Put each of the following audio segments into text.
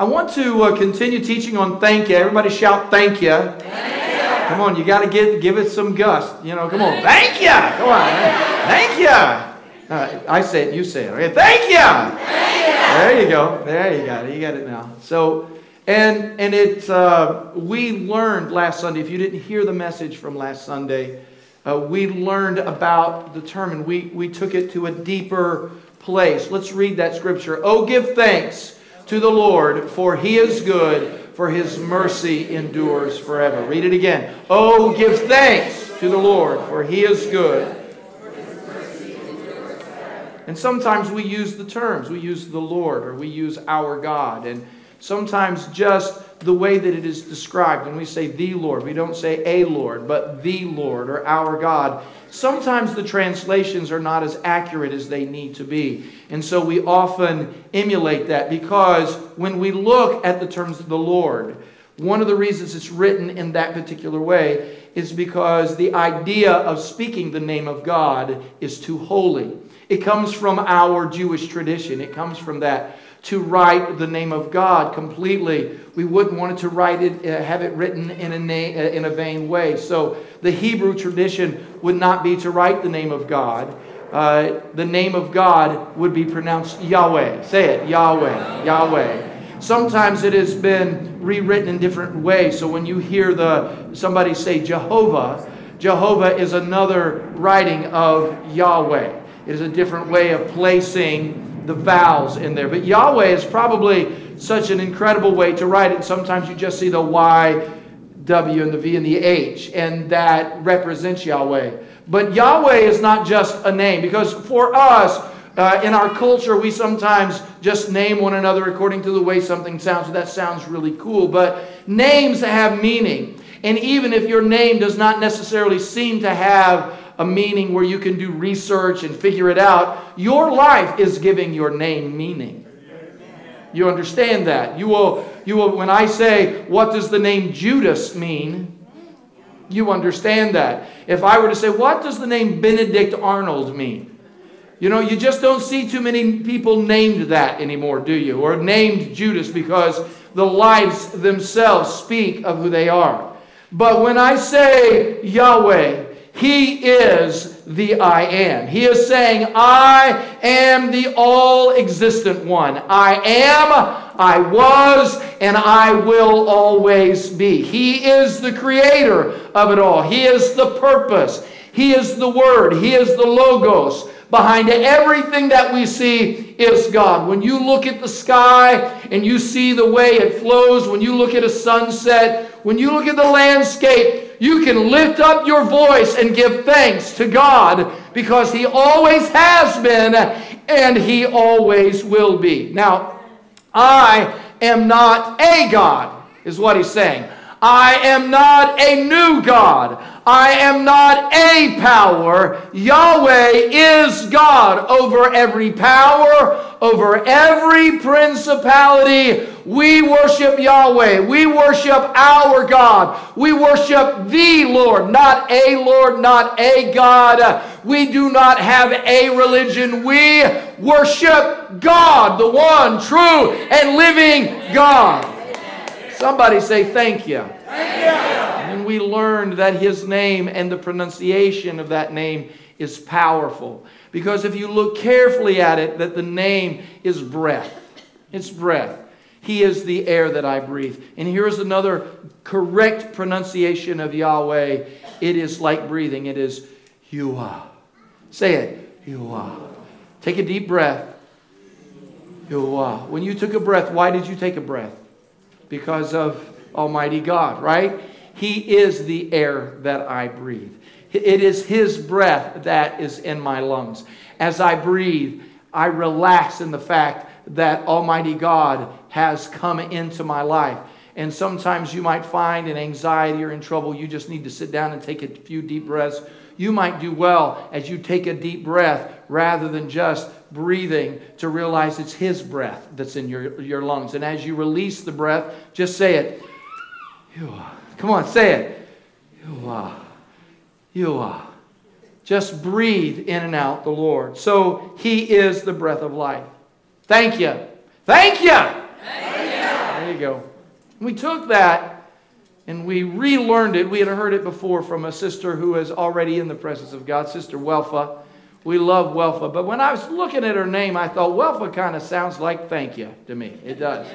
I want to uh, continue teaching on thank you. Everybody shout thank you. Come on, you got to give give it some gust. You know, come on, thank you. Come on, thank you. I say it, you say it. Okay, thank you. There you go. There you got it. You got it now. So, and and it uh, we learned last Sunday. If you didn't hear the message from last Sunday, uh, we learned about the term, and we we took it to a deeper place. Let's read that scripture. Oh, give thanks to the Lord, for He is good, for His mercy endures forever. Read it again. Oh, give thanks to the Lord, for He is good and sometimes we use the terms. We use the Lord or we use our God. And sometimes just the way that it is described. When we say the Lord, we don't say a Lord, but the Lord or our God. Sometimes the translations are not as accurate as they need to be. And so we often emulate that because when we look at the terms of the Lord, one of the reasons it's written in that particular way is because the idea of speaking the name of God is too holy. It comes from our Jewish tradition. It comes from that. To write the name of God completely, we wouldn't want it to write it, uh, have it written in a, na- uh, in a vain way. So the Hebrew tradition would not be to write the name of God. Uh, the name of God would be pronounced Yahweh. Say it, Yahweh, Yahweh. Sometimes it has been rewritten in different ways. So when you hear the somebody say Jehovah, Jehovah is another writing of Yahweh. It is a different way of placing the vowels in there. But Yahweh is probably such an incredible way to write it. Sometimes you just see the Y, W, and the V and the H, and that represents Yahweh. But Yahweh is not just a name, because for us, uh, in our culture, we sometimes just name one another according to the way something sounds. So That sounds really cool. But names have meaning. And even if your name does not necessarily seem to have a meaning where you can do research and figure it out. Your life is giving your name meaning. You understand that? You will, you will, when I say, what does the name Judas mean? You understand that. If I were to say, what does the name Benedict Arnold mean? You know, you just don't see too many people named that anymore, do you? Or named Judas because the lives themselves speak of who they are. But when I say Yahweh, he is the I am. He is saying, I am the all existent one. I am, I was, and I will always be. He is the creator of it all. He is the purpose. He is the word. He is the logos. Behind everything that we see is God. When you look at the sky and you see the way it flows, when you look at a sunset, when you look at the landscape, you can lift up your voice and give thanks to God because He always has been and He always will be. Now, I am not a God, is what He's saying. I am not a new God. I am not a power. Yahweh is God over every power, over every principality. We worship Yahweh. We worship our God. We worship the Lord, not a Lord, not a God. We do not have a religion. We worship God, the one true and living God. Somebody say thank you. Thank you. And we learned that his name and the pronunciation of that name is powerful. Because if you look carefully at it, that the name is breath. It's breath. He is the air that I breathe. And here's another correct pronunciation of Yahweh. It is like breathing. It is Yuah. Say it. Yuah. Take a deep breath. Yuah. When you took a breath, why did you take a breath? Because of Almighty God, right? He is the air that I breathe. It is His breath that is in my lungs. As I breathe, I relax in the fact that Almighty God has come into my life. And sometimes you might find in anxiety or in trouble, you just need to sit down and take a few deep breaths. You might do well as you take a deep breath rather than just breathing to realize it's His breath that's in your, your lungs. And as you release the breath, just say it. Come on, say it. You are. Just breathe in and out the Lord. So He is the breath of life. Thank you. Thank you. You. you go. We took that and we relearned it. We had heard it before from a sister who is already in the presence of God, Sister Welfa. We love Welfa. But when I was looking at her name, I thought Welfa kind of sounds like thank you to me. It does.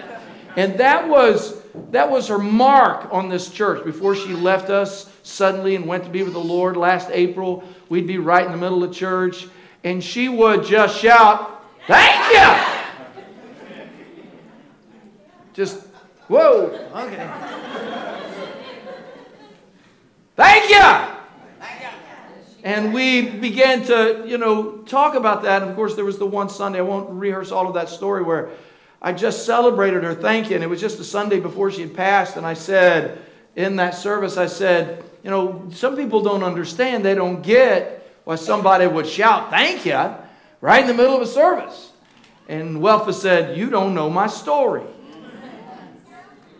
And that was that was her mark on this church before she left us suddenly and went to be with the Lord last April. We'd be right in the middle of church and she would just shout, "Thank you." Just whoa, okay. Thank you. And we began to, you know, talk about that. And of course, there was the one Sunday, I won't rehearse all of that story, where I just celebrated her thanking. It was just the Sunday before she had passed. And I said, in that service, I said, you know, some people don't understand. They don't get why somebody would shout, thank you, right in the middle of a service. And Welfa said, You don't know my story.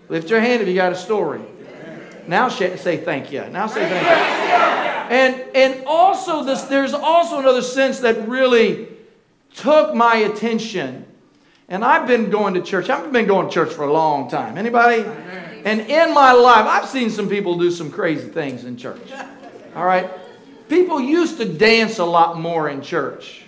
Lift your hand if you got a story. Now say thank you. Now say thank you. And, and also, this, there's also another sense that really took my attention and I've been going to church. I've been going to church for a long time. Anybody? And in my life, I've seen some people do some crazy things in church. All right? People used to dance a lot more in church.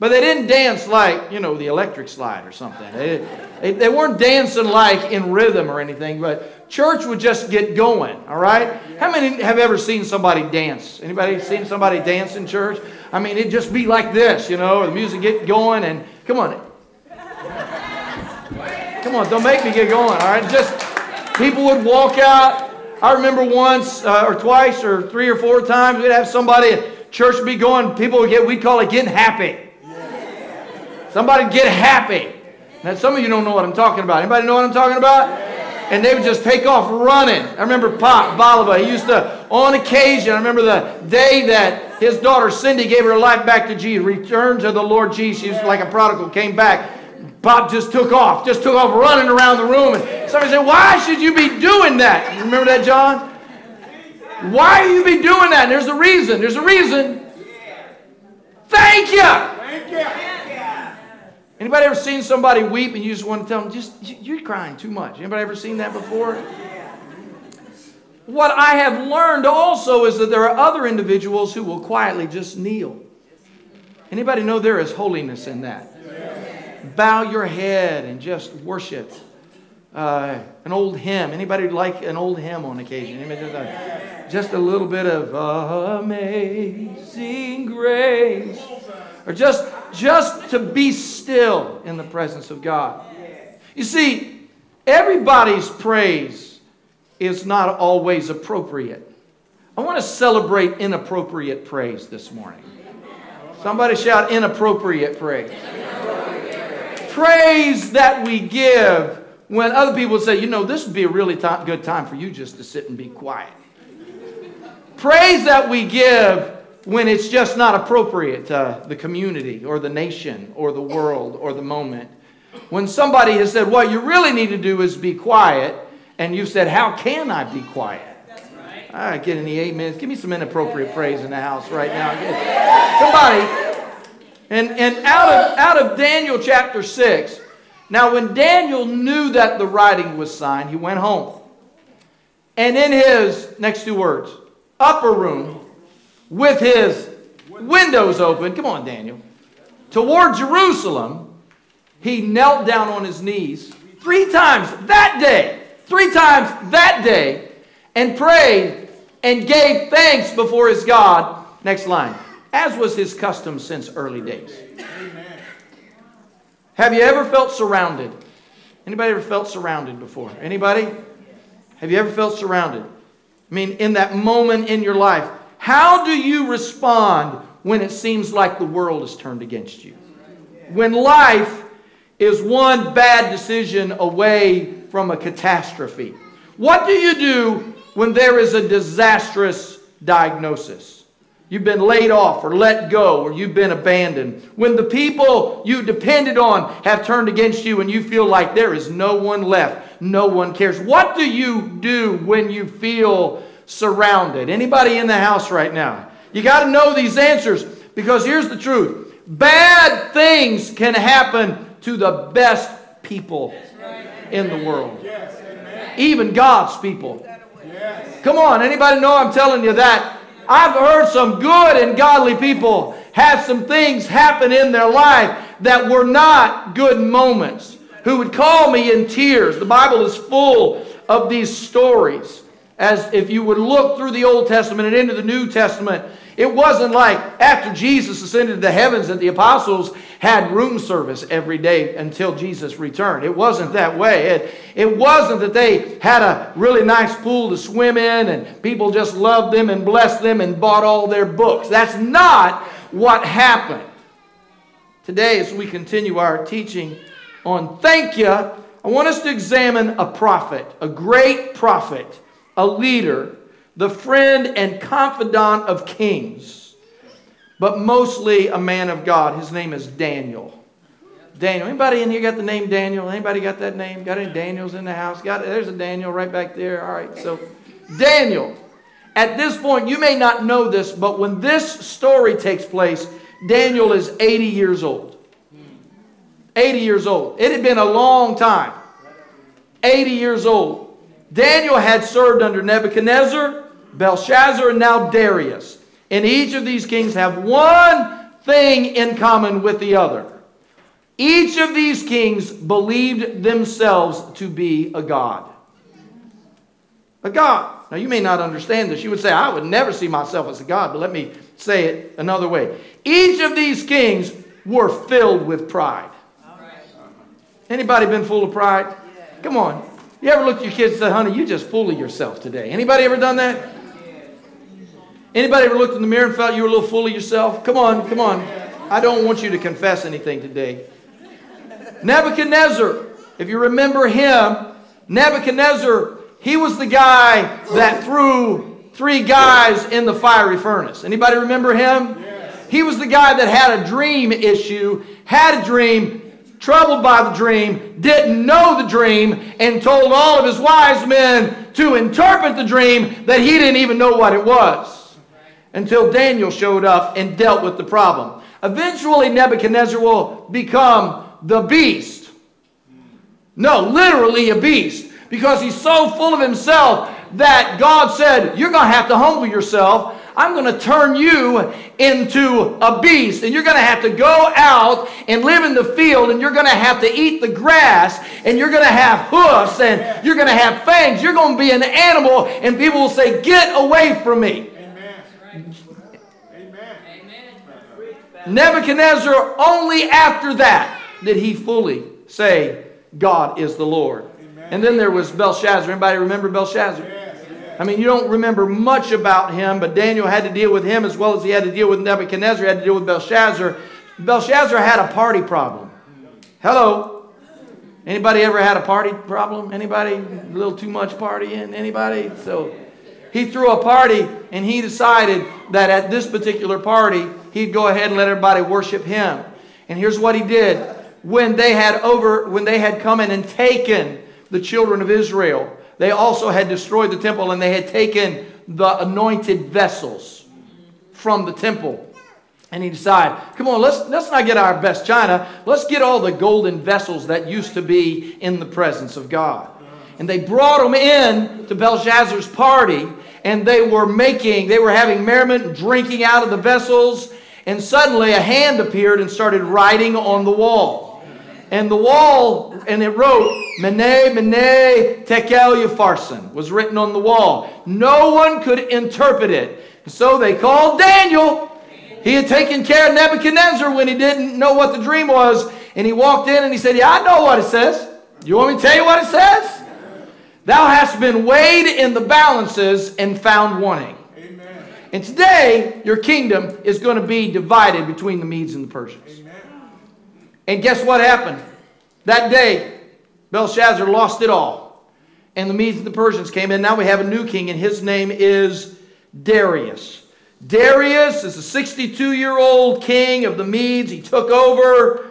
But they didn't dance like, you know, the electric slide or something. They, they, they, weren't dancing like in rhythm or anything, but church would just get going, all right? How many have ever seen somebody dance? Anybody seen somebody dance in church? I mean, it'd just be like this, you know, the music get going and, come on, Come on, don't make me get going, all right? Just people would walk out. I remember once uh, or twice or three or four times we'd have somebody at church would be going, people would get, we'd call it getting happy. Somebody get happy. Now, some of you don't know what I'm talking about. Anybody know what I'm talking about? And they would just take off running. I remember Pop Bolivar. He used to, on occasion, I remember the day that his daughter Cindy gave her life back to Jesus, returned to the Lord Jesus. She was like a prodigal, came back. Bob just took off, just took off running around the room. And somebody said, Why should you be doing that? You remember that, John? Why you be doing that? And there's a reason. There's a reason. Thank you. Thank you. Anybody ever seen somebody weep and you just want to tell them, just you're crying too much? Anybody ever seen that before? What I have learned also is that there are other individuals who will quietly just kneel. Anybody know there is holiness in that? bow your head and just worship uh, an old hymn. Anybody like an old hymn on occasion? Just a, just a little bit of amazing grace. Or just, just to be still in the presence of God. You see, everybody's praise is not always appropriate. I want to celebrate inappropriate praise this morning. Somebody shout inappropriate praise praise that we give when other people say, you know, this would be a really good time for you just to sit and be quiet. praise that we give when it's just not appropriate to the community or the nation or the world or the moment. When somebody has said, what you really need to do is be quiet, and you've said, how can I be quiet? All right, get any amens. Give me some inappropriate praise in the house right now. Somebody, and, and out, of, out of Daniel chapter 6, now when Daniel knew that the writing was signed, he went home. And in his, next two words, upper room, with his windows open, come on, Daniel, toward Jerusalem, he knelt down on his knees three times that day, three times that day, and prayed and gave thanks before his God. Next line as was his custom since early days. Amen. Have you ever felt surrounded? Anybody ever felt surrounded before? Anybody? Have you ever felt surrounded? I mean, in that moment in your life, how do you respond when it seems like the world is turned against you? When life is one bad decision away from a catastrophe. What do you do when there is a disastrous diagnosis? You've been laid off or let go or you've been abandoned. When the people you depended on have turned against you and you feel like there is no one left, no one cares. What do you do when you feel surrounded? Anybody in the house right now? You got to know these answers because here's the truth. Bad things can happen to the best people in the world. Even God's people. Come on, anybody know I'm telling you that? I've heard some good and godly people have some things happen in their life that were not good moments, who would call me in tears. The Bible is full of these stories. As if you would look through the Old Testament and into the New Testament, it wasn't like after Jesus ascended to the heavens that the apostles had room service every day until Jesus returned. It wasn't that way. It, it wasn't that they had a really nice pool to swim in and people just loved them and blessed them and bought all their books. That's not what happened. Today, as we continue our teaching on thank you, I want us to examine a prophet, a great prophet, a leader the friend and confidant of kings, but mostly a man of God. His name is Daniel. Daniel. Anybody in here got the name Daniel? Anybody got that name? Got any Daniels in the house? Got there's a Daniel right back there. All right. So Daniel. At this point, you may not know this, but when this story takes place, Daniel is 80 years old. 80 years old. It had been a long time. 80 years old. Daniel had served under Nebuchadnezzar, Belshazzar, and now Darius. And each of these kings have one thing in common with the other. Each of these kings believed themselves to be a god. A god. Now, you may not understand this. You would say, I would never see myself as a god, but let me say it another way. Each of these kings were filled with pride. Anybody been full of pride? Come on. You ever look at your kids and say, honey, you just fooling yourself today? Anybody ever done that? Anybody ever looked in the mirror and felt you were a little full of yourself? Come on, come on. I don't want you to confess anything today. Nebuchadnezzar, if you remember him, Nebuchadnezzar, he was the guy that threw three guys in the fiery furnace. Anybody remember him? He was the guy that had a dream issue, had a dream, troubled by the dream, didn't know the dream, and told all of his wise men to interpret the dream that he didn't even know what it was until Daniel showed up and dealt with the problem. Eventually, Nebuchadnezzar will become the beast. No, literally a beast. Because he's so full of himself that God said, You're going to have to humble yourself. I'm going to turn you into a beast. And you're going to have to go out and live in the field. And you're going to have to eat the grass. And you're going to have hoofs. And you're going to have fangs. You're going to be an animal. And people will say, Get away from me. Amen. Nebuchadnezzar, only after that did he fully say, God is the Lord. Amen. And then there was Belshazzar. Anybody remember Belshazzar? Yes. I mean, you don't remember much about him, but Daniel had to deal with him as well as he had to deal with Nebuchadnezzar, he had to deal with Belshazzar. Belshazzar had a party problem. Hello. Anybody ever had a party problem? Anybody a little too much partying? Anybody? So he threw a party and he decided that at this particular party he'd go ahead and let everybody worship him. And here's what he did. When they had over when they had come in and taken the children of Israel, they also had destroyed the temple and they had taken the anointed vessels from the temple. And he decided, come on, let's, let's not get our best china. Let's get all the golden vessels that used to be in the presence of God. And they brought them in to Belshazzar's party, and they were making, they were having merriment, and drinking out of the vessels, and suddenly a hand appeared and started writing on the wall. And the wall, and it wrote, Mene, Mene, Tekel Upharsin, was written on the wall. No one could interpret it. So they called Daniel. He had taken care of Nebuchadnezzar when he didn't know what the dream was. And he walked in and he said, Yeah, I know what it says. You want me to tell you what it says? Thou hast been weighed in the balances and found wanting. And today, your kingdom is going to be divided between the Medes and the Persians. Amen. And guess what happened? That day, Belshazzar lost it all. And the Medes and the Persians came in. Now we have a new king, and his name is Darius. Darius is a 62 year old king of the Medes. He took over,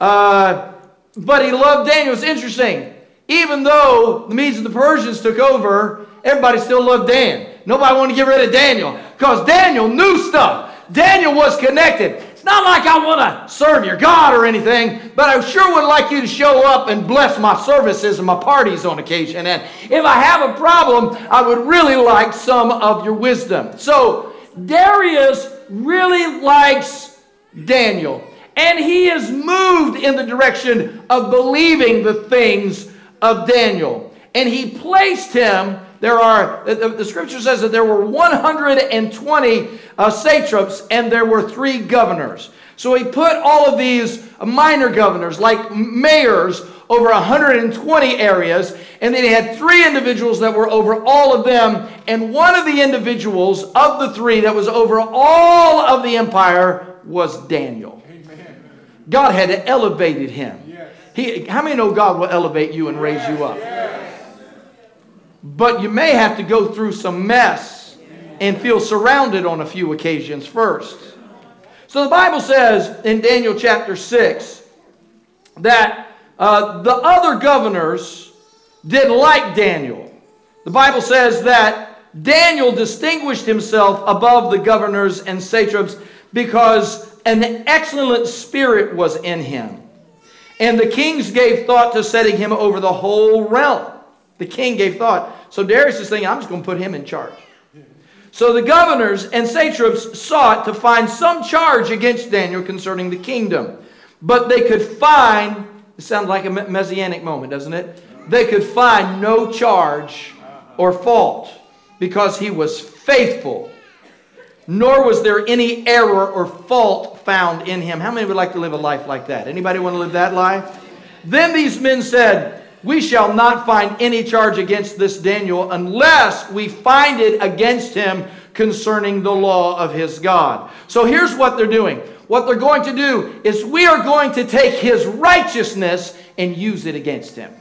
uh, but he loved Daniel. It's interesting. Even though the Medes and the Persians took over, everybody still loved Dan. Nobody wanted to get rid of Daniel because Daniel knew stuff. Daniel was connected. Not like I want to serve your God or anything, but I sure would like you to show up and bless my services and my parties on occasion. And if I have a problem, I would really like some of your wisdom. So Darius really likes Daniel. And he is moved in the direction of believing the things of Daniel. And he placed him there are, the, the, scripture says that there were 120 uh, satraps and there were three governors. So he put all of these minor governors, like mayors, over 120 areas, and then he had three individuals that were over all of them, and one of the individuals of the three that was over all of the empire was Daniel. Amen. God had elevated him. Yes. He, how many know God will elevate you and raise you up? Yes. But you may have to go through some mess and feel surrounded on a few occasions first. So the Bible says in Daniel chapter 6 that uh, the other governors didn't like Daniel. The Bible says that Daniel distinguished himself above the governors and satraps because an excellent spirit was in him. And the kings gave thought to setting him over the whole realm. The king gave thought. So Darius is thinking, I'm just going to put him in charge. So the governors and satraps sought to find some charge against Daniel concerning the kingdom. But they could find, it sounds like a messianic moment, doesn't it? They could find no charge or fault because he was faithful. Nor was there any error or fault found in him. How many would like to live a life like that? Anybody want to live that life? Then these men said, we shall not find any charge against this Daniel unless we find it against him concerning the law of his God. So here's what they're doing. What they're going to do is we are going to take his righteousness and use it against him.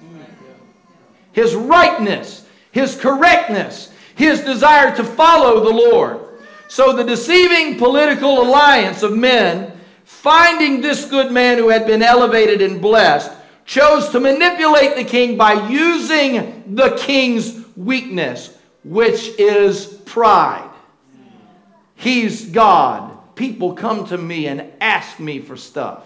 His rightness, his correctness, his desire to follow the Lord. So the deceiving political alliance of men, finding this good man who had been elevated and blessed, chose to manipulate the king by using the king's weakness, which is pride. He's God. People come to me and ask me for stuff.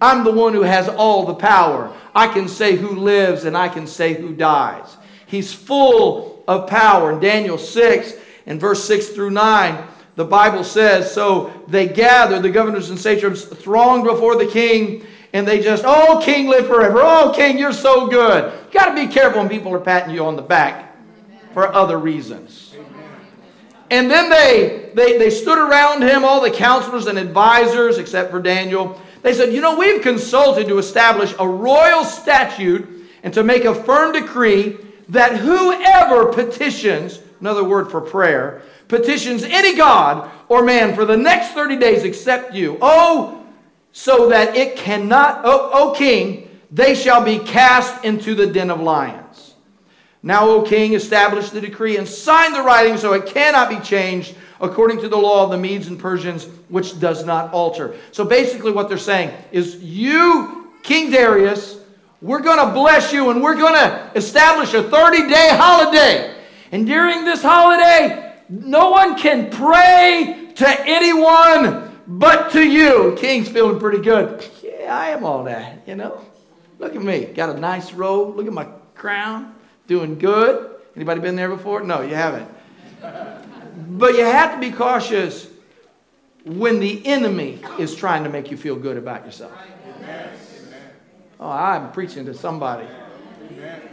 I'm the one who has all the power. I can say who lives and I can say who dies. He's full of power. In Daniel 6 and verse 6 through 9, the Bible says, So they gathered, the governors and satraps thronged before the king and they just, oh, King, live forever. Oh, King, you're so good. You got to be careful when people are patting you on the back for other reasons. And then they, they, they stood around him, all the counselors and advisors, except for Daniel. They said, You know, we've consulted to establish a royal statute and to make a firm decree that whoever petitions, another word for prayer, petitions any God or man for the next 30 days except you. Oh, so that it cannot, O, o king, they shall be cast into the den of lions. Now, O king, establish the decree and sign the writing so it cannot be changed according to the law of the Medes and Persians, which does not alter. So basically, what they're saying is, you, King Darius, we're going to bless you and we're going to establish a 30 day holiday. And during this holiday, no one can pray to anyone but to you. King's feeling pretty good. Yeah, I am all that, you know. Look at me. Got a nice robe. Look at my crown. Doing good. Anybody been there before? No, you haven't. But you have to be cautious when the enemy is trying to make you feel good about yourself. Oh, I'm preaching to somebody.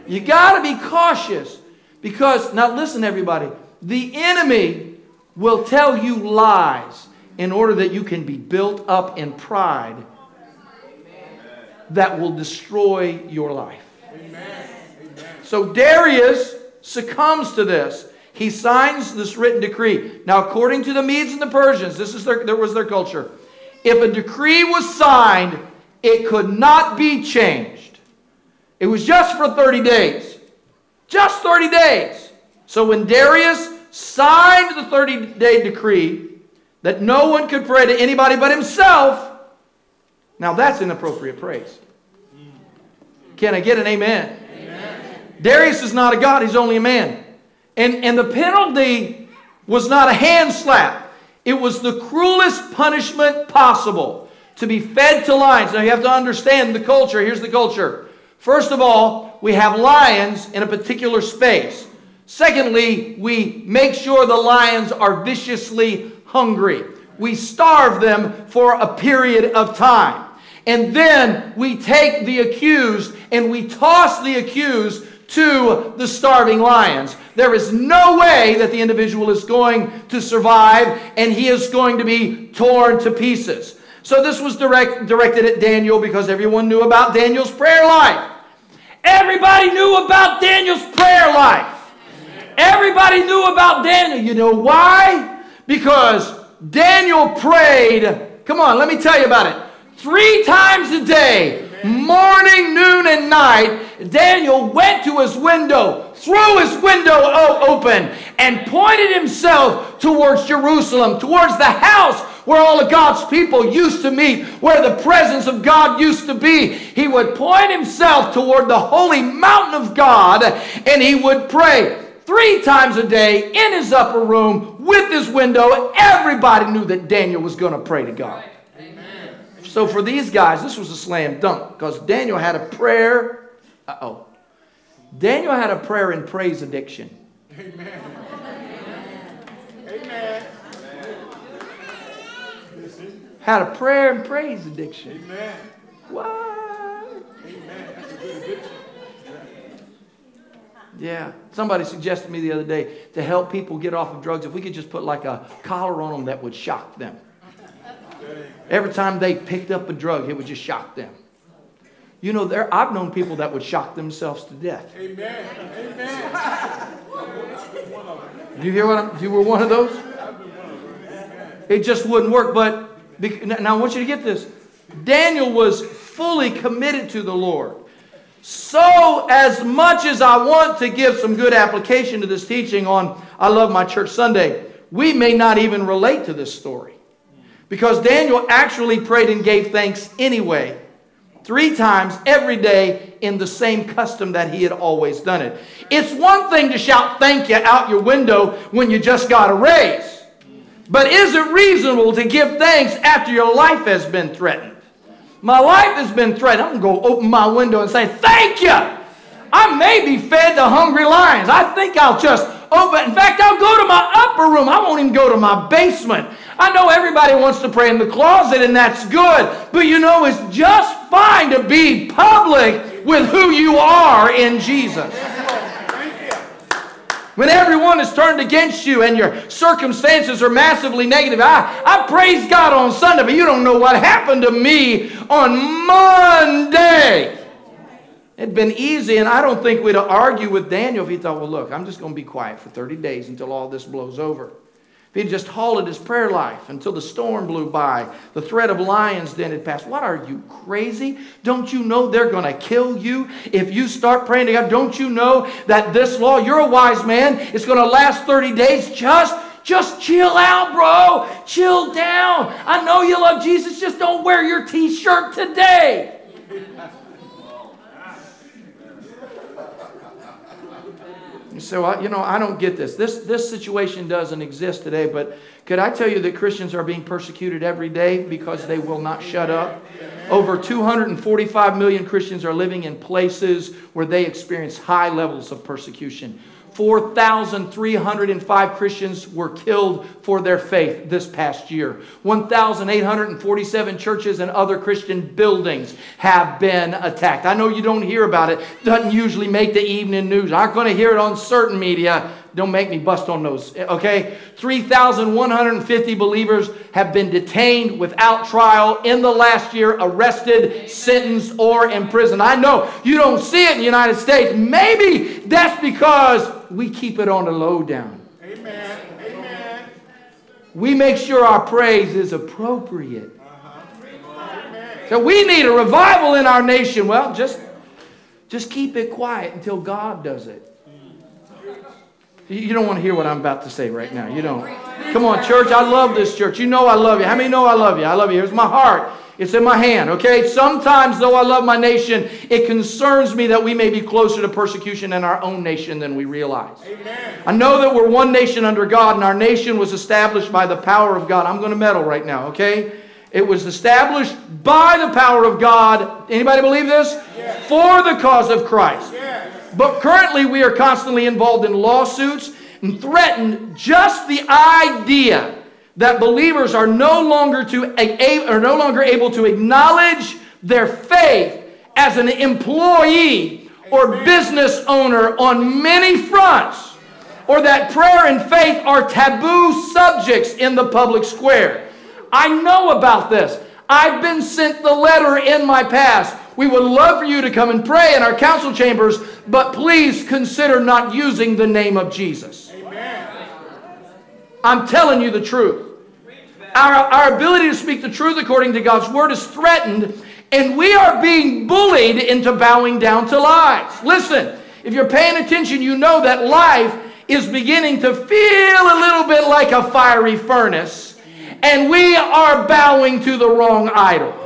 You got to be cautious because, now listen, everybody, the enemy will tell you lies in order that you can be built up in pride that will destroy your life. So Darius succumbs to this. He signs this written decree. Now, according to the Medes and the Persians, this is their, there was their culture. If a decree was signed, it could not be changed. It was just for 30 days. Just 30 days. So when Darius signed the 30 day decree, that no one could pray to anybody but himself, now that's inappropriate praise. Can I get an amen? amen? Darius is not a God, he's only a man. And, and the penalty was not a hand slap. It was the cruelest punishment possible to be fed to lions. Now you have to understand the culture. Here's the culture. First of all, we have lions in a particular space. Secondly, we make sure the lions are viciously hungry. We starve them for a period of time. And then we take the accused and we toss the accused to the starving lions. There is no way that the individual is going to survive and he is going to be torn to pieces. So this was direct, directed at Daniel because everyone knew about Daniel's prayer life. Everybody knew about Daniel's prayer life. Everybody knew about Daniel. You know why? Because Daniel prayed. Come on, let me tell you about it. Three times a day, morning, noon, and night, Daniel went to his window, threw his window open, and pointed himself towards Jerusalem, towards the house where all of God's people used to meet, where the presence of God used to be. He would point himself toward the holy mountain of God and he would pray three times a day in his upper room with his window. Everybody knew that Daniel was going to pray to God. Amen. So for these guys, this was a slam dunk because Daniel had a prayer. Uh oh. Daniel had a prayer and praise addiction. Amen. Amen. Had a prayer and praise addiction. Amen. What? Yeah. Somebody suggested to me the other day to help people get off of drugs, if we could just put like a collar on them that would shock them. Every time they picked up a drug, it would just shock them. You know, there, I've known people that would shock themselves to death. Amen. Amen. you hear what I'm, you were one of those? It just wouldn't work. But now I want you to get this. Daniel was fully committed to the Lord. So, as much as I want to give some good application to this teaching on I Love My Church Sunday, we may not even relate to this story. Because Daniel actually prayed and gave thanks anyway, three times every day in the same custom that he had always done it. It's one thing to shout thank you out your window when you just got a raise. But is it reasonable to give thanks after your life has been threatened? My life has been threatened. I'm going to go open my window and say, Thank you. I may be fed to hungry lions. I think I'll just open. In fact, I'll go to my upper room. I won't even go to my basement. I know everybody wants to pray in the closet, and that's good. But you know, it's just fine to be public with who you are in Jesus. When everyone is turned against you and your circumstances are massively negative, I, I praise God on Sunday, but you don't know what happened to me on Monday. It'd been easy, and I don't think we'd argue with Daniel if he thought, well, look, I'm just going to be quiet for 30 days until all this blows over. If he'd just halted his prayer life until the storm blew by, the threat of lions then had passed. What are you, crazy? Don't you know they're going to kill you if you start praying to God? Don't you know that this law, you're a wise man, it's going to last 30 days? Just just chill out, bro. Chill down. I know you love Jesus. Just don't wear your t shirt today. Well, you know, I don't get this. This, this situation doesn't exist today, but could I tell you that Christians are being persecuted every day because they will not shut up? Over 245 million Christians are living in places where they experience high levels of persecution. 4,305 Christians were killed for their faith this past year. 1,847 churches and other Christian buildings have been attacked. I know you don't hear about it, doesn't usually make the evening news. Aren't going to hear it on certain media. Don't make me bust on those, okay? 3,150 believers have been detained without trial in the last year, arrested, sentenced, or imprisoned. I know you don't see it in the United States. Maybe that's because we keep it on the low down. Amen. Amen. We make sure our praise is appropriate. Uh-huh. So we need a revival in our nation. Well, just, just keep it quiet until God does it. You don't want to hear what I'm about to say right now. You don't. Come on, church. I love this church. You know I love you. How many know I love you? I love you. Here's my heart. It's in my hand, okay? Sometimes, though I love my nation, it concerns me that we may be closer to persecution in our own nation than we realize. Amen. I know that we're one nation under God, and our nation was established by the power of God. I'm going to meddle right now, okay? It was established by the power of God. Anybody believe this? Yes. For the cause of Christ. Yes. But currently, we are constantly involved in lawsuits and threatened just the idea that believers are no longer to are no longer able to acknowledge their faith as an employee or business owner on many fronts or that prayer and faith are taboo subjects in the public square. I know about this. I've been sent the letter in my past. We would love for you to come and pray in our council chambers, but please consider not using the name of Jesus. Amen. I'm telling you the truth. Our, our ability to speak the truth according to God's word is threatened, and we are being bullied into bowing down to lies. Listen, if you're paying attention, you know that life is beginning to feel a little bit like a fiery furnace, and we are bowing to the wrong idol.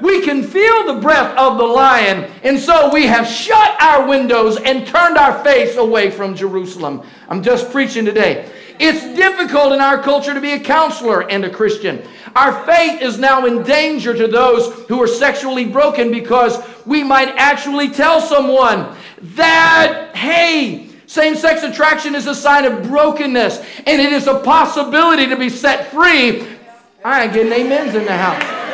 We can feel the breath of the lion, and so we have shut our windows and turned our face away from Jerusalem. I'm just preaching today. It's difficult in our culture to be a counselor and a Christian. Our faith is now in danger to those who are sexually broken because we might actually tell someone that, hey, same sex attraction is a sign of brokenness and it is a possibility to be set free. I ain't getting amens in the house.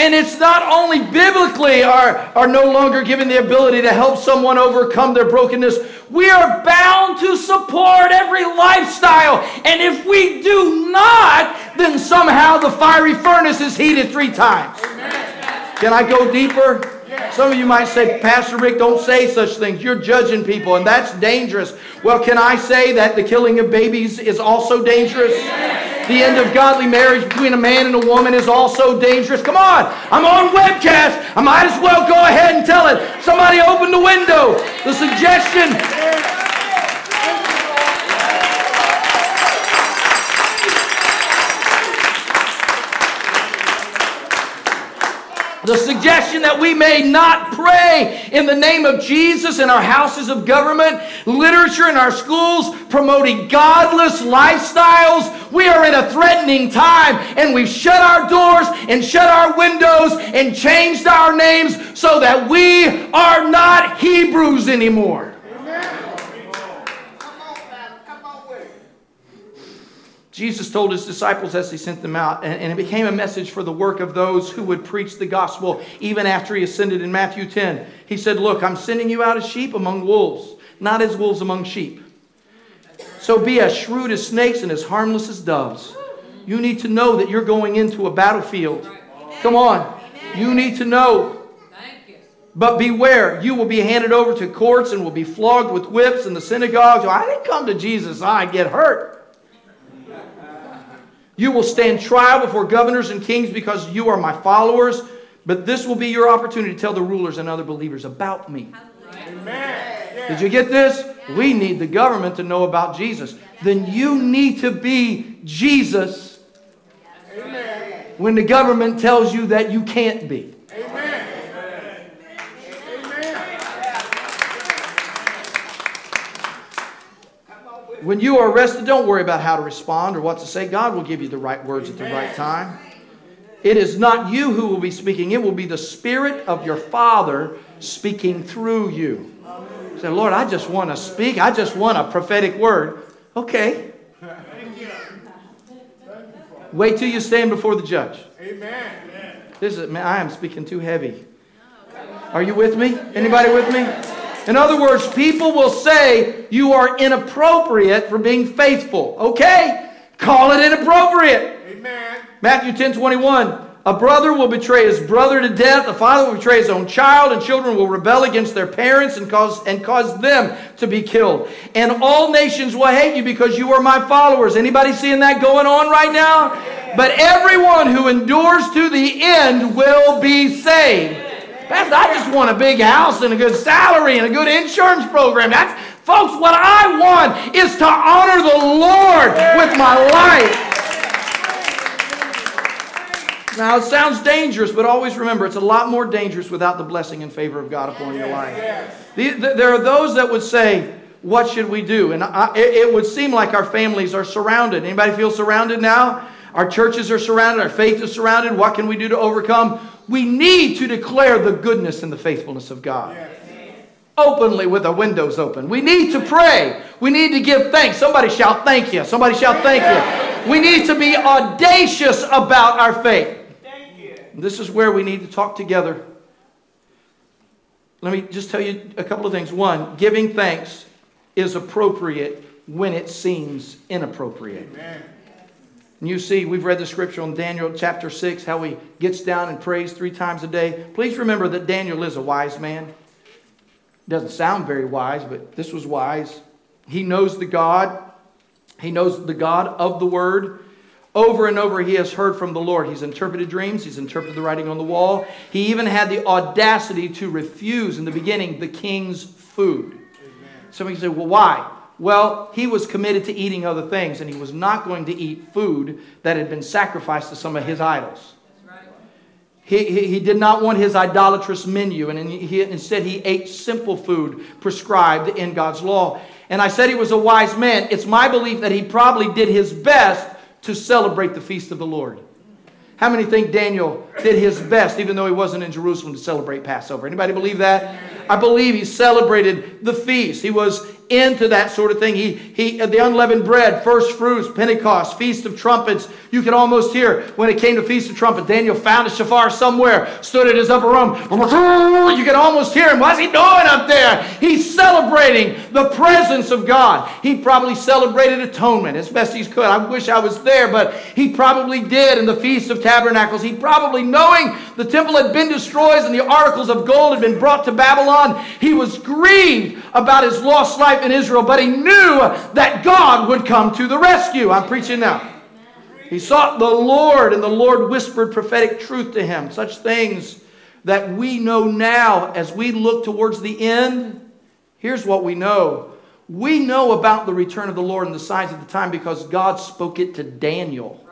And it's not only biblically are, are no longer given the ability to help someone overcome their brokenness, we are bound to support every lifestyle. And if we do not, then somehow the fiery furnace is heated three times. Amen. Can I go deeper? Some of you might say, Pastor Rick, don't say such things. You're judging people, and that's dangerous. Well, can I say that the killing of babies is also dangerous? The end of godly marriage between a man and a woman is also dangerous. Come on, I'm on webcast. I might as well go ahead and tell it. Somebody open the window. The suggestion The suggestion that we may not pray in the name of Jesus in our houses of government, literature in our schools, promoting godless lifestyles. We are in a threatening time and we've shut our doors and shut our windows and changed our names so that we are not Hebrews anymore. Jesus told his disciples as he sent them out, and, and, it became a message for the work of those who would preach the gospel even after he ascended in Matthew 10. He said, Look, I'm sending you out as sheep among wolves, not as wolves among sheep. So be as shrewd as snakes and as harmless as doves. You need to know that you're going into a battlefield. Come on. You need to know. But beware, you will be handed over to courts and will be flogged with whips in the synagogues. I didn't come to Jesus, I get hurt. You will stand trial before governors and kings because you are my followers, but this will be your opportunity to tell the rulers and other believers about me. Amen. Did you get this? We need the government to know about Jesus. Then you need to be Jesus Amen. when the government tells you that you can't be. When you are arrested, don't worry about how to respond or what to say. God will give you the right words at the right time. It is not you who will be speaking, it will be the Spirit of your Father speaking through you. Say, Lord, I just want to speak. I just want a prophetic word. Okay. Wait till you stand before the judge. Amen. This is man, I am speaking too heavy. Are you with me? Anybody with me? In other words, people will say you are inappropriate for being faithful. Okay? Call it inappropriate. Amen. Matthew 10 21. A brother will betray his brother to death. A father will betray his own child, and children will rebel against their parents and cause, and cause them to be killed. And all nations will hate you because you are my followers. Anybody seeing that going on right now? But everyone who endures to the end will be saved. I just want a big house and a good salary and a good insurance program. That's Folks, what I want is to honor the Lord with my life. Now, it sounds dangerous, but always remember it's a lot more dangerous without the blessing and favor of God upon your life. There are those that would say, What should we do? And I, it would seem like our families are surrounded. Anybody feel surrounded now? Our churches are surrounded, our faith is surrounded. What can we do to overcome? We need to declare the goodness and the faithfulness of God. Openly with the windows open. We need to pray. We need to give thanks. Somebody shout thank you. Somebody shout thank you. We need to be audacious about our faith. This is where we need to talk together. Let me just tell you a couple of things. One, giving thanks is appropriate when it seems inappropriate. Amen. And you see, we've read the scripture on Daniel chapter 6, how he gets down and prays three times a day. Please remember that Daniel is a wise man. Doesn't sound very wise, but this was wise. He knows the God, he knows the God of the Word. Over and over, he has heard from the Lord. He's interpreted dreams, he's interpreted the writing on the wall. He even had the audacity to refuse in the beginning the king's food. Amen. Somebody say, well, why? Well, he was committed to eating other things, and he was not going to eat food that had been sacrificed to some of his idols. He, he, he, did not want his idolatrous menu, and he, instead he ate simple food prescribed in God's law. And I said he was a wise man. It's my belief that he probably did his best to celebrate the feast of the Lord. How many think Daniel did his best, even though he wasn't in Jerusalem, to celebrate Passover? Anybody believe that? I believe he celebrated the feast. He was into that sort of thing. He, he, uh, the unleavened bread, first fruits, Pentecost, Feast of Trumpets. You could almost hear when it came to Feast of Trumpets, Daniel found a shofar somewhere, stood in his upper room. You could almost hear him. What's he doing up there? He's celebrating the presence of God. He probably celebrated atonement as best he could. I wish I was there, but he probably did in the Feast of Tabernacles. He probably, knowing the temple had been destroyed and the articles of gold had been brought to Babylon, he was grieved about his lost life in Israel, but he knew that God would come to the rescue. I'm preaching now. He sought the Lord, and the Lord whispered prophetic truth to him. Such things that we know now as we look towards the end. Here's what we know we know about the return of the Lord and the signs of the time because God spoke it to Daniel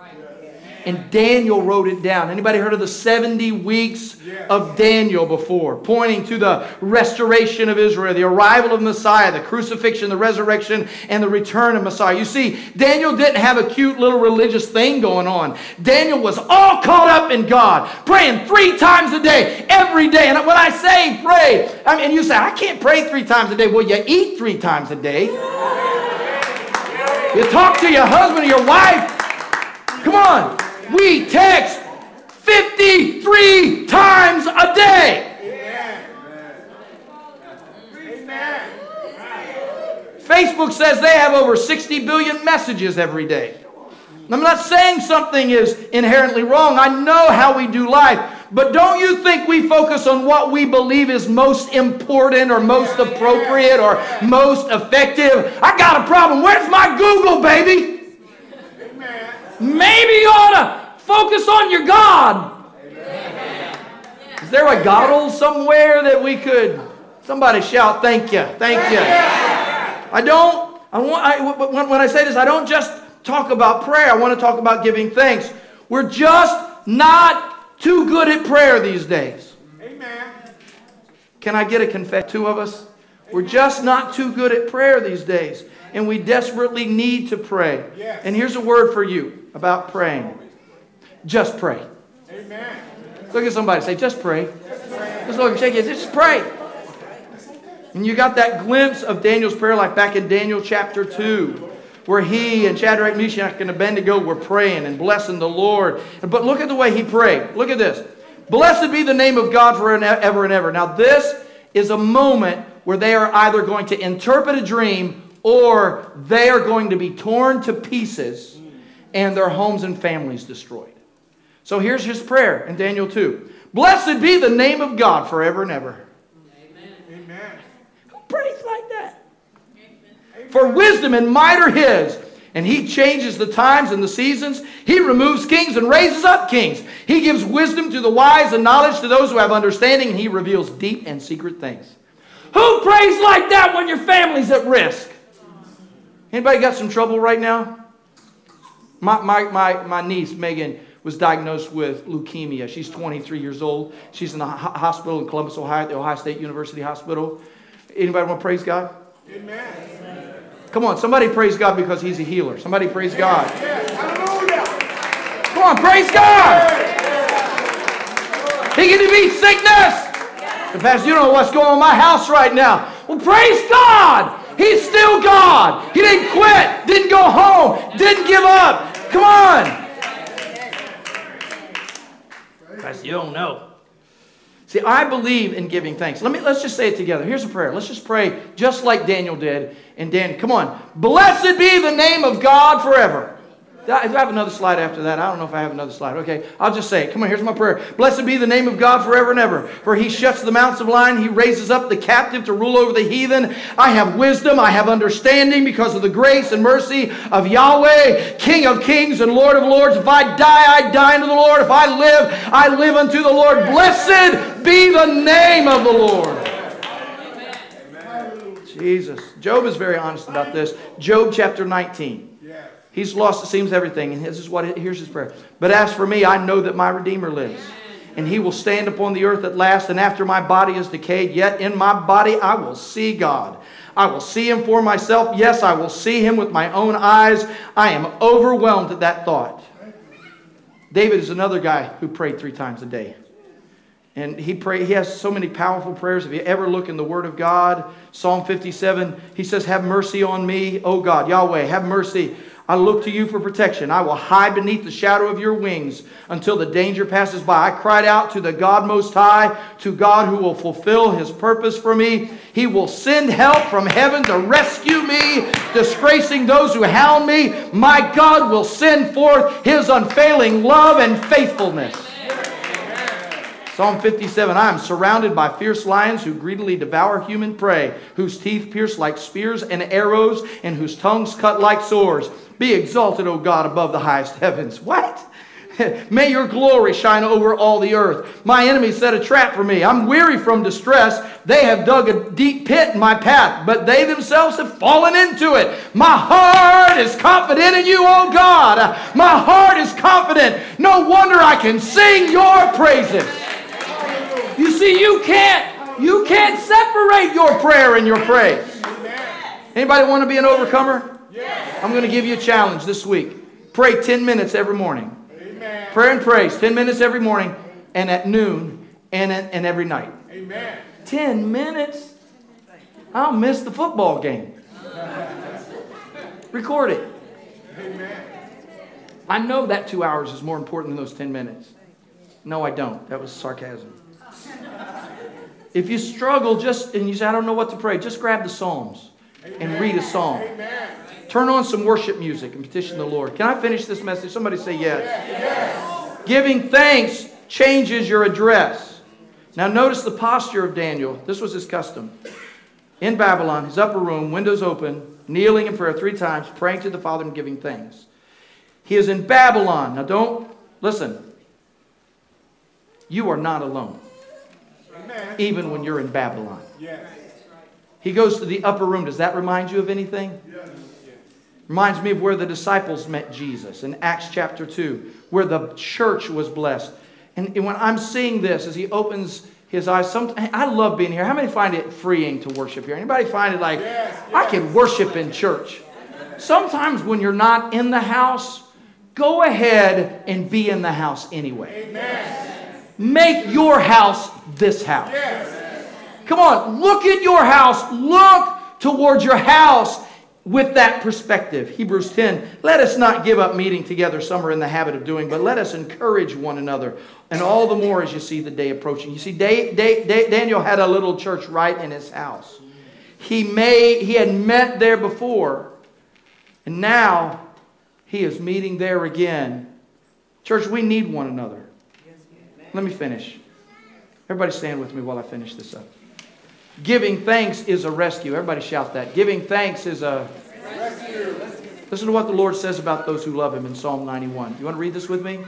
and Daniel wrote it down. Anybody heard of the 70 weeks of Daniel before? Pointing to the restoration of Israel, the arrival of Messiah, the crucifixion, the resurrection, and the return of Messiah. You see, Daniel didn't have a cute little religious thing going on. Daniel was all caught up in God, praying three times a day, every day. And when I say pray, I mean, you say, I can't pray three times a day. Well, you eat three times a day. You talk to your husband or your wife. Come on. We text 53 times a day. Facebook says they have over 60 billion messages every day. I'm not saying something is inherently wrong. I know how we do life. But don't you think we focus on what we believe is most important or most appropriate or most effective? I got a problem. Where's my Google, baby? Maybe you ought to focus on your God. Is there a God somewhere that we could? Somebody shout, "Thank you, thank you." I don't. I want. I, when I say this, I don't just talk about prayer. I want to talk about giving thanks. We're just not too good at prayer these days. Amen. Can I get a confess? Two of us. We're just not too good at prayer these days and we desperately need to pray. Yes. And here's a word for you about praying just pray. Amen. Look at somebody say, just pray. Just, pray. just look, shake it, just pray. And you got that glimpse of Daniel's prayer life back in Daniel chapter 2 where he and Shadrach, Meshach, and Abednego were praying and blessing the Lord. But look at the way he prayed. Look at this. Blessed be the name of God forever and ever. Now, this is a moment where they are either going to interpret a dream or they are going to be torn to pieces and their homes and families destroyed. So here's his prayer in Daniel 2 Blessed be the name of God forever and ever. Amen. Amen. Who prays like that? Amen. For wisdom and might are his. And he changes the times and the seasons. He removes kings and raises up kings. He gives wisdom to the wise and knowledge to those who have understanding, and he reveals deep and secret things. Who prays like that when your family's at risk? Anybody got some trouble right now? My, my, my, my niece, Megan, was diagnosed with leukemia. She's 23 years old. She's in the hospital in Columbus, Ohio, at the Ohio State University Hospital. Anybody want to praise God? Amen. Come on, somebody praise God because He's a healer. Somebody praise God. Come on, praise God. He can defeat sickness. The pastor, you don't know what's going on in my house right now. Well, praise God. He's still God. He didn't quit, didn't go home, didn't give up. Come on. Pastor, you don't know. See, I believe in giving thanks. Let me let's just say it together. Here's a prayer. Let's just pray just like Daniel did. And Dan, come on. Blessed be the name of God forever. Do I have another slide after that? I don't know if I have another slide. Okay, I'll just say it. Come on, here's my prayer. Blessed be the name of God forever and ever. For he shuts the mouths of lions, he raises up the captive to rule over the heathen. I have wisdom, I have understanding because of the grace and mercy of Yahweh, King of kings and Lord of lords. If I die, I die unto the Lord. If I live, I live unto the Lord. Blessed be the name of the Lord. Jesus. Job is very honest about this. Job chapter 19. He's lost, it seems, everything. And this is what here's his prayer. But as for me, I know that my Redeemer lives. And he will stand upon the earth at last. And after my body is decayed, yet in my body I will see God. I will see him for myself. Yes, I will see him with my own eyes. I am overwhelmed at that thought. David is another guy who prayed three times a day. And he pray, he has so many powerful prayers. If you ever look in the Word of God, Psalm 57, he says, Have mercy on me, O God, Yahweh, have mercy I look to you for protection. I will hide beneath the shadow of your wings until the danger passes by. I cried out to the God Most High, to God who will fulfill his purpose for me. He will send help from heaven to rescue me, disgracing those who hound me. My God will send forth his unfailing love and faithfulness. Psalm 57 I am surrounded by fierce lions who greedily devour human prey, whose teeth pierce like spears and arrows, and whose tongues cut like swords. Be exalted, O God, above the highest heavens. What? May your glory shine over all the earth. My enemies set a trap for me. I'm weary from distress. They have dug a deep pit in my path, but they themselves have fallen into it. My heart is confident in you, O God. My heart is confident. No wonder I can sing your praises. You see, you can't, you can't separate your prayer and your praise. Anybody want to be an overcomer? I'm going to give you a challenge this week. Pray 10 minutes every morning. Prayer and praise 10 minutes every morning and at noon and, and every night. Amen. 10 minutes? I'll miss the football game. Record it. Amen. I know that two hours is more important than those 10 minutes. No, I don't. That was sarcasm. If you struggle just and you say, I don't know what to pray, just grab the Psalms Amen. and read a psalm. Amen. Turn on some worship music and petition the Lord. Can I finish this message? Somebody say yes. yes. Giving thanks changes your address. Now, notice the posture of Daniel. This was his custom. In Babylon, his upper room, windows open, kneeling in prayer three times, praying to the Father and giving thanks. He is in Babylon. Now, don't listen. You are not alone, Amen. even when you're in Babylon. Yes. He goes to the upper room. Does that remind you of anything? Yes. Reminds me of where the disciples met Jesus in Acts chapter 2, where the church was blessed. And, when I'm seeing this, as he opens his eyes, some, I love being here. How many find it freeing to worship here? Anybody find it like, yes, yes. I can worship in church? Sometimes when you're not in the house, go ahead and be in the house anyway. Amen. Make your house this house. Come on, look at your house. Look towards your house with that perspective. Hebrews 10, let us not give up meeting together, some are in the habit of doing, but let us encourage one another. And all the more as you see the day approaching. You see, day, day, day, Daniel had a little church right in his house. He, may, he had met there before, and now he is meeting there again. Church, we need one another. Let me finish. Everybody stand with me while I finish this up. Giving thanks is a rescue. Everybody shout that. Giving thanks is a rescue. Listen to what the Lord says about those who love him in Psalm 91. You want to read this with me?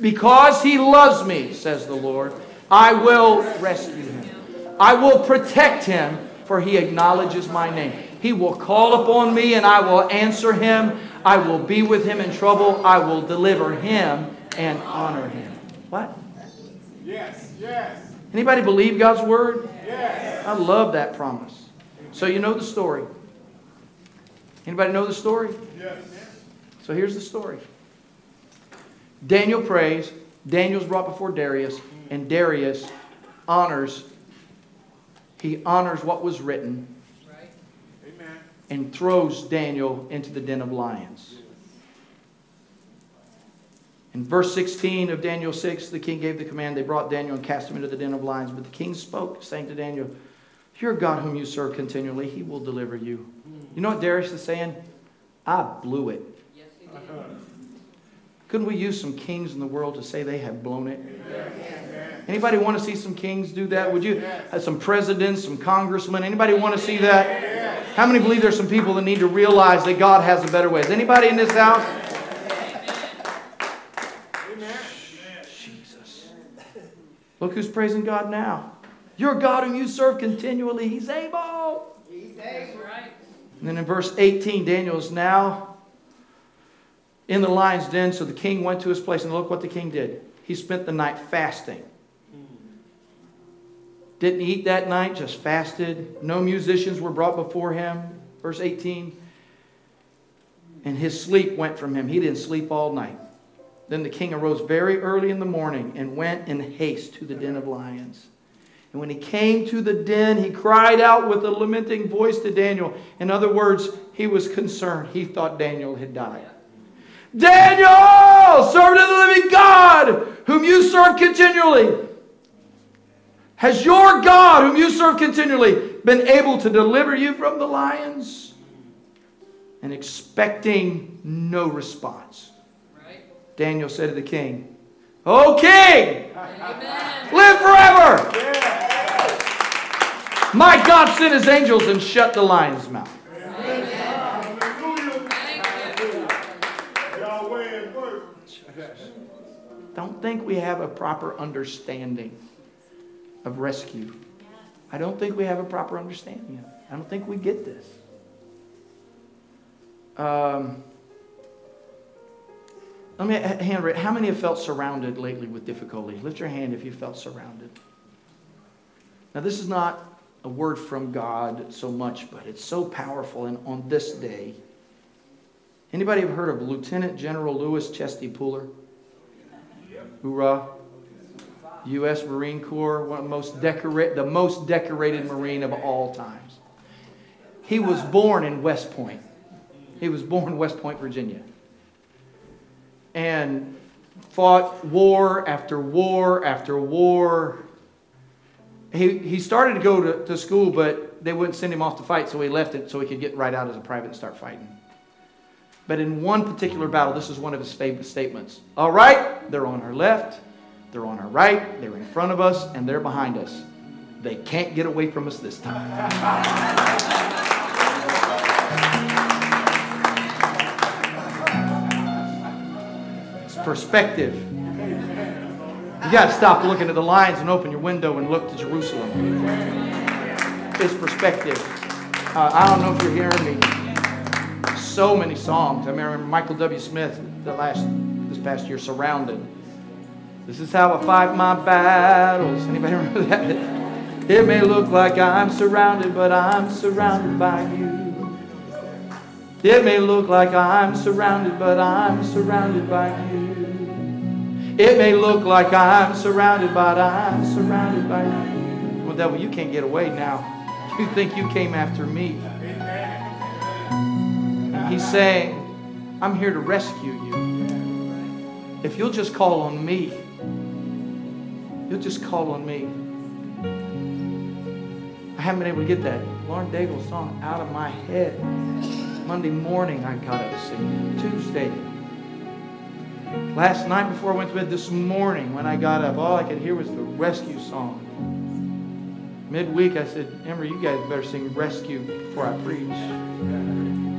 Because he loves me, says the Lord, I will rescue him. I will protect him, for he acknowledges my name. He will call upon me, and I will answer him. I will be with him in trouble. I will deliver him and honor him. What? Yes, yes. Anybody believe God's word? Yes. I love that promise. So you know the story. Anybody know the story? Yes. So here's the story. Daniel prays. Daniel's brought before Darius, and Darius honors. He honors what was written Right. Amen. and throws Daniel into the den of lions. In verse 16 of Daniel 6, the king gave the command. They brought Daniel and cast him into the den of lions. But the king spoke, saying to Daniel, Your God, whom you serve continually, he will deliver you. You know what Darius is saying? I blew it. Couldn't we use some kings in the world to say they have blown it? Anybody want to see some kings do that? Would you? Uh, some presidents, some congressmen. Anybody want to see that? How many believe there's some people that need to realize that God has a better way? Is anybody in this house? Jesus. Look who's praising God now. Your God whom you serve continually, He's able. He's able. Right. And then in verse 18, Daniel is now in the lion's den. So the king went to his place, and look what the king did. He spent the night fasting. Hmm. Didn't eat that night, just fasted. No musicians were brought before him. Verse 18. And his sleep went from him. He didn't sleep all night. Then the king arose very early in the morning and went in haste to the den of lions. And when he came to the den, he cried out with a lamenting voice to Daniel. In other words, he was concerned. He thought Daniel had died. Daniel, servant of the living God, whom you serve continually. Has your God, whom you serve continually, been able to deliver you from the lions? And expecting no response. Daniel said to the king, O king, live forever. My God sent his angels and shut the lion's mouth. Yahweh. Don't think we have a proper understanding of rescue. I don't think we have a proper understanding of it. I don't think we get this. Um, let me uh, hand it. How many have felt surrounded lately with difficulty? Lift your hand if you felt surrounded. Now, this is not a word from God so much, but it's so powerful. And on this day, anybody have heard of Lieutenant General Lewis Chesty Puller? Hoorah! U.S. Marine Corps, one of the most decorate, the most decorated Marine of all times. He was born in West Point. He was born in West Point, Virginia, and fought war after war after war. He, he started to go to, to school, but they wouldn't send him off to fight, so he left it so he could get right out as a private and start fighting. But in one particular battle, this is one of his famous statements. All right, they're on our left, they're on our right, they're in front of us, and they're behind us. They can't get away from us this time. perspective. You got to stop looking at the lines and open your window and look to Jerusalem. It's perspective. Uh, I don't know if you're hearing me. So many songs. I remember Michael W. Smith the last this past year, "Surrounded." This is how I fight my battles. Anybody remember that? It may look like I'm surrounded, but I'm surrounded by you. It may look like I'm surrounded, but I'm surrounded by you. It may look like I'm surrounded, but I'm surrounded by you. Well, devil, you can't get away now. You think you came after me. He's saying, I'm here to rescue you. If you'll just call on me, you'll just call on me. I haven't been able to get that Lauren Daigle song out of my head. Monday morning I got up singing. Tuesday. Last night before I went to bed, this morning when I got up, all I could hear was the rescue song. Midweek I said, Ember, you guys better sing rescue before I preach.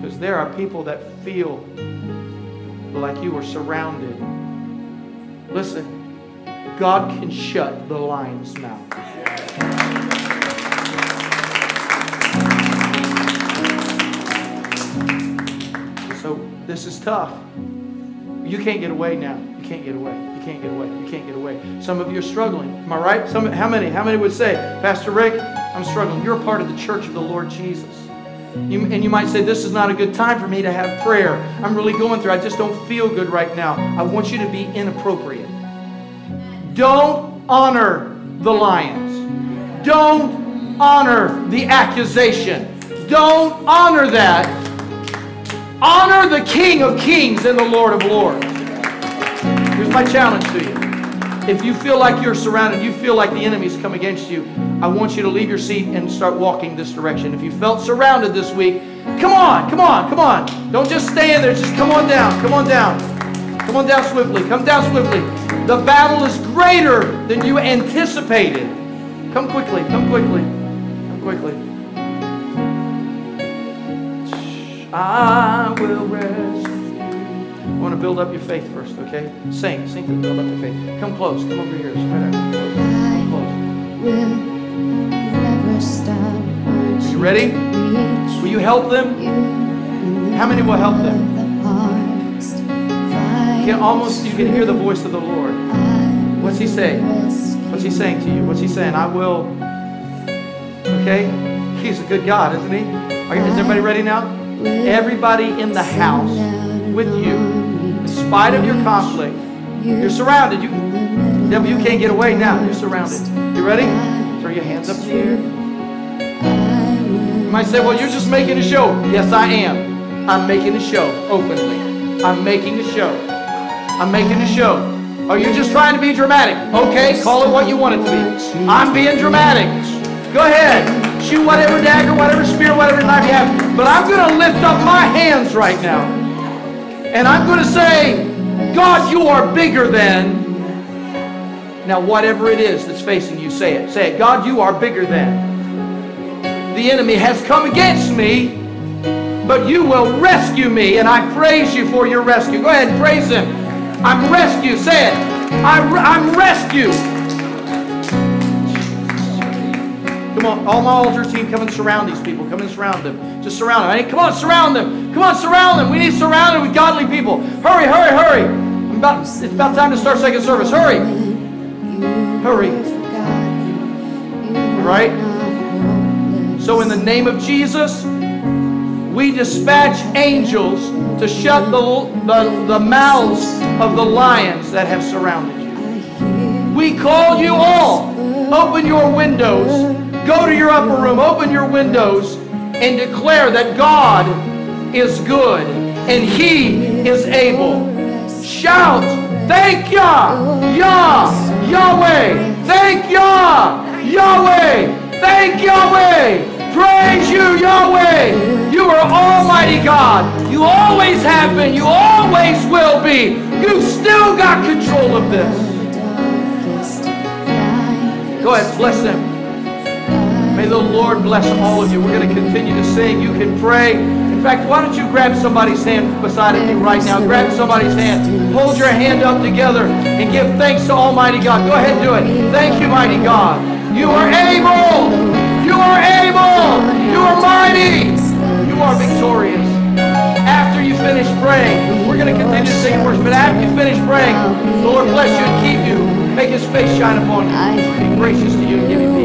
Because there are people that feel like you are surrounded. Listen, God can shut the lion's mouth. This is tough. You can't get away now. You can't get away. You can't get away. You can't get away. Some of you are struggling. Am I right? Some, how many? How many would say, Pastor Rick, I'm struggling? You're a part of the church of the Lord Jesus. You, and you might say, This is not a good time for me to have prayer. I'm really going through. I just don't feel good right now. I want you to be inappropriate. Don't honor the lions. Don't honor the accusation. Don't honor that. Honor the King of Kings and the Lord of Lords. Here's my challenge to you. If you feel like you're surrounded, you feel like the enemy's come against you, I want you to leave your seat and start walking this direction. If you felt surrounded this week, come on, come on, come on. Don't just stand there, just come on down, come on down. Come on down swiftly, come down swiftly. The battle is greater than you anticipated. Come quickly, come quickly, come quickly. I will rest. I want to build up your faith first, okay? Sing, sing to build up your faith. Come close, come over here. Spread out. Come close. will never stop Are you ready? Will you help them? How many will help them? You can almost you can hear the voice of the Lord. What's he saying? What's he saying to you? What's he saying? I will. Okay? He's a good God, isn't he? Are, is everybody ready now? Everybody in the house with you, in spite of your conflict, you're surrounded. You, devil, you can't get away now. You're surrounded. You ready? Throw your hands up in the air. You might say, well, you're just making a show. Yes, I am. I'm making a show openly. I'm making a show. I'm making a show. Are you just trying to be dramatic? Okay, call it what you want it to be. I'm being dramatic. Go ahead. Shoot whatever dagger, whatever spear, whatever knife you have. But I'm going to lift up my hands right now. And I'm going to say, God, you are bigger than. Now, whatever it is that's facing you, say it. Say it. God, you are bigger than. The enemy has come against me, but you will rescue me, and I praise you for your rescue. Go ahead and praise him. I'm rescued. Say it. I, I'm rescued. Come on, all my altar team, come and surround these people. Come and surround them. Just surround them. I mean, come on, surround them. Come on, surround them. We need to surround them with godly people. Hurry, hurry, hurry. I'm about, it's about time to start second service. Hurry. Hurry. Right? So, in the name of Jesus, we dispatch angels to shut the, the, the mouths of the lions that have surrounded you. We call you all. Open your windows. Go to your upper room. Open your windows and declare that God is good and He is able. Shout, thank Yah, Yah, Yahweh. Thank Yah, Yahweh. Thank Yahweh. Praise you, Yahweh. You are Almighty God. You always have been. You always will be. You still got control of this. Go ahead, bless them. May the Lord bless all of you. We're going to continue to sing. You can pray. In fact, why don't you grab somebody's hand beside of you right now? Grab somebody's hand. Hold your hand up together and give thanks to Almighty God. Go ahead and do it. Thank you, mighty God. You are able. You are able. You are mighty. You are victorious. After you finish praying, we're going to continue to sing worship. But after you finish praying, the Lord bless you and keep you. Make his face shine upon you. Be gracious to you and give you peace.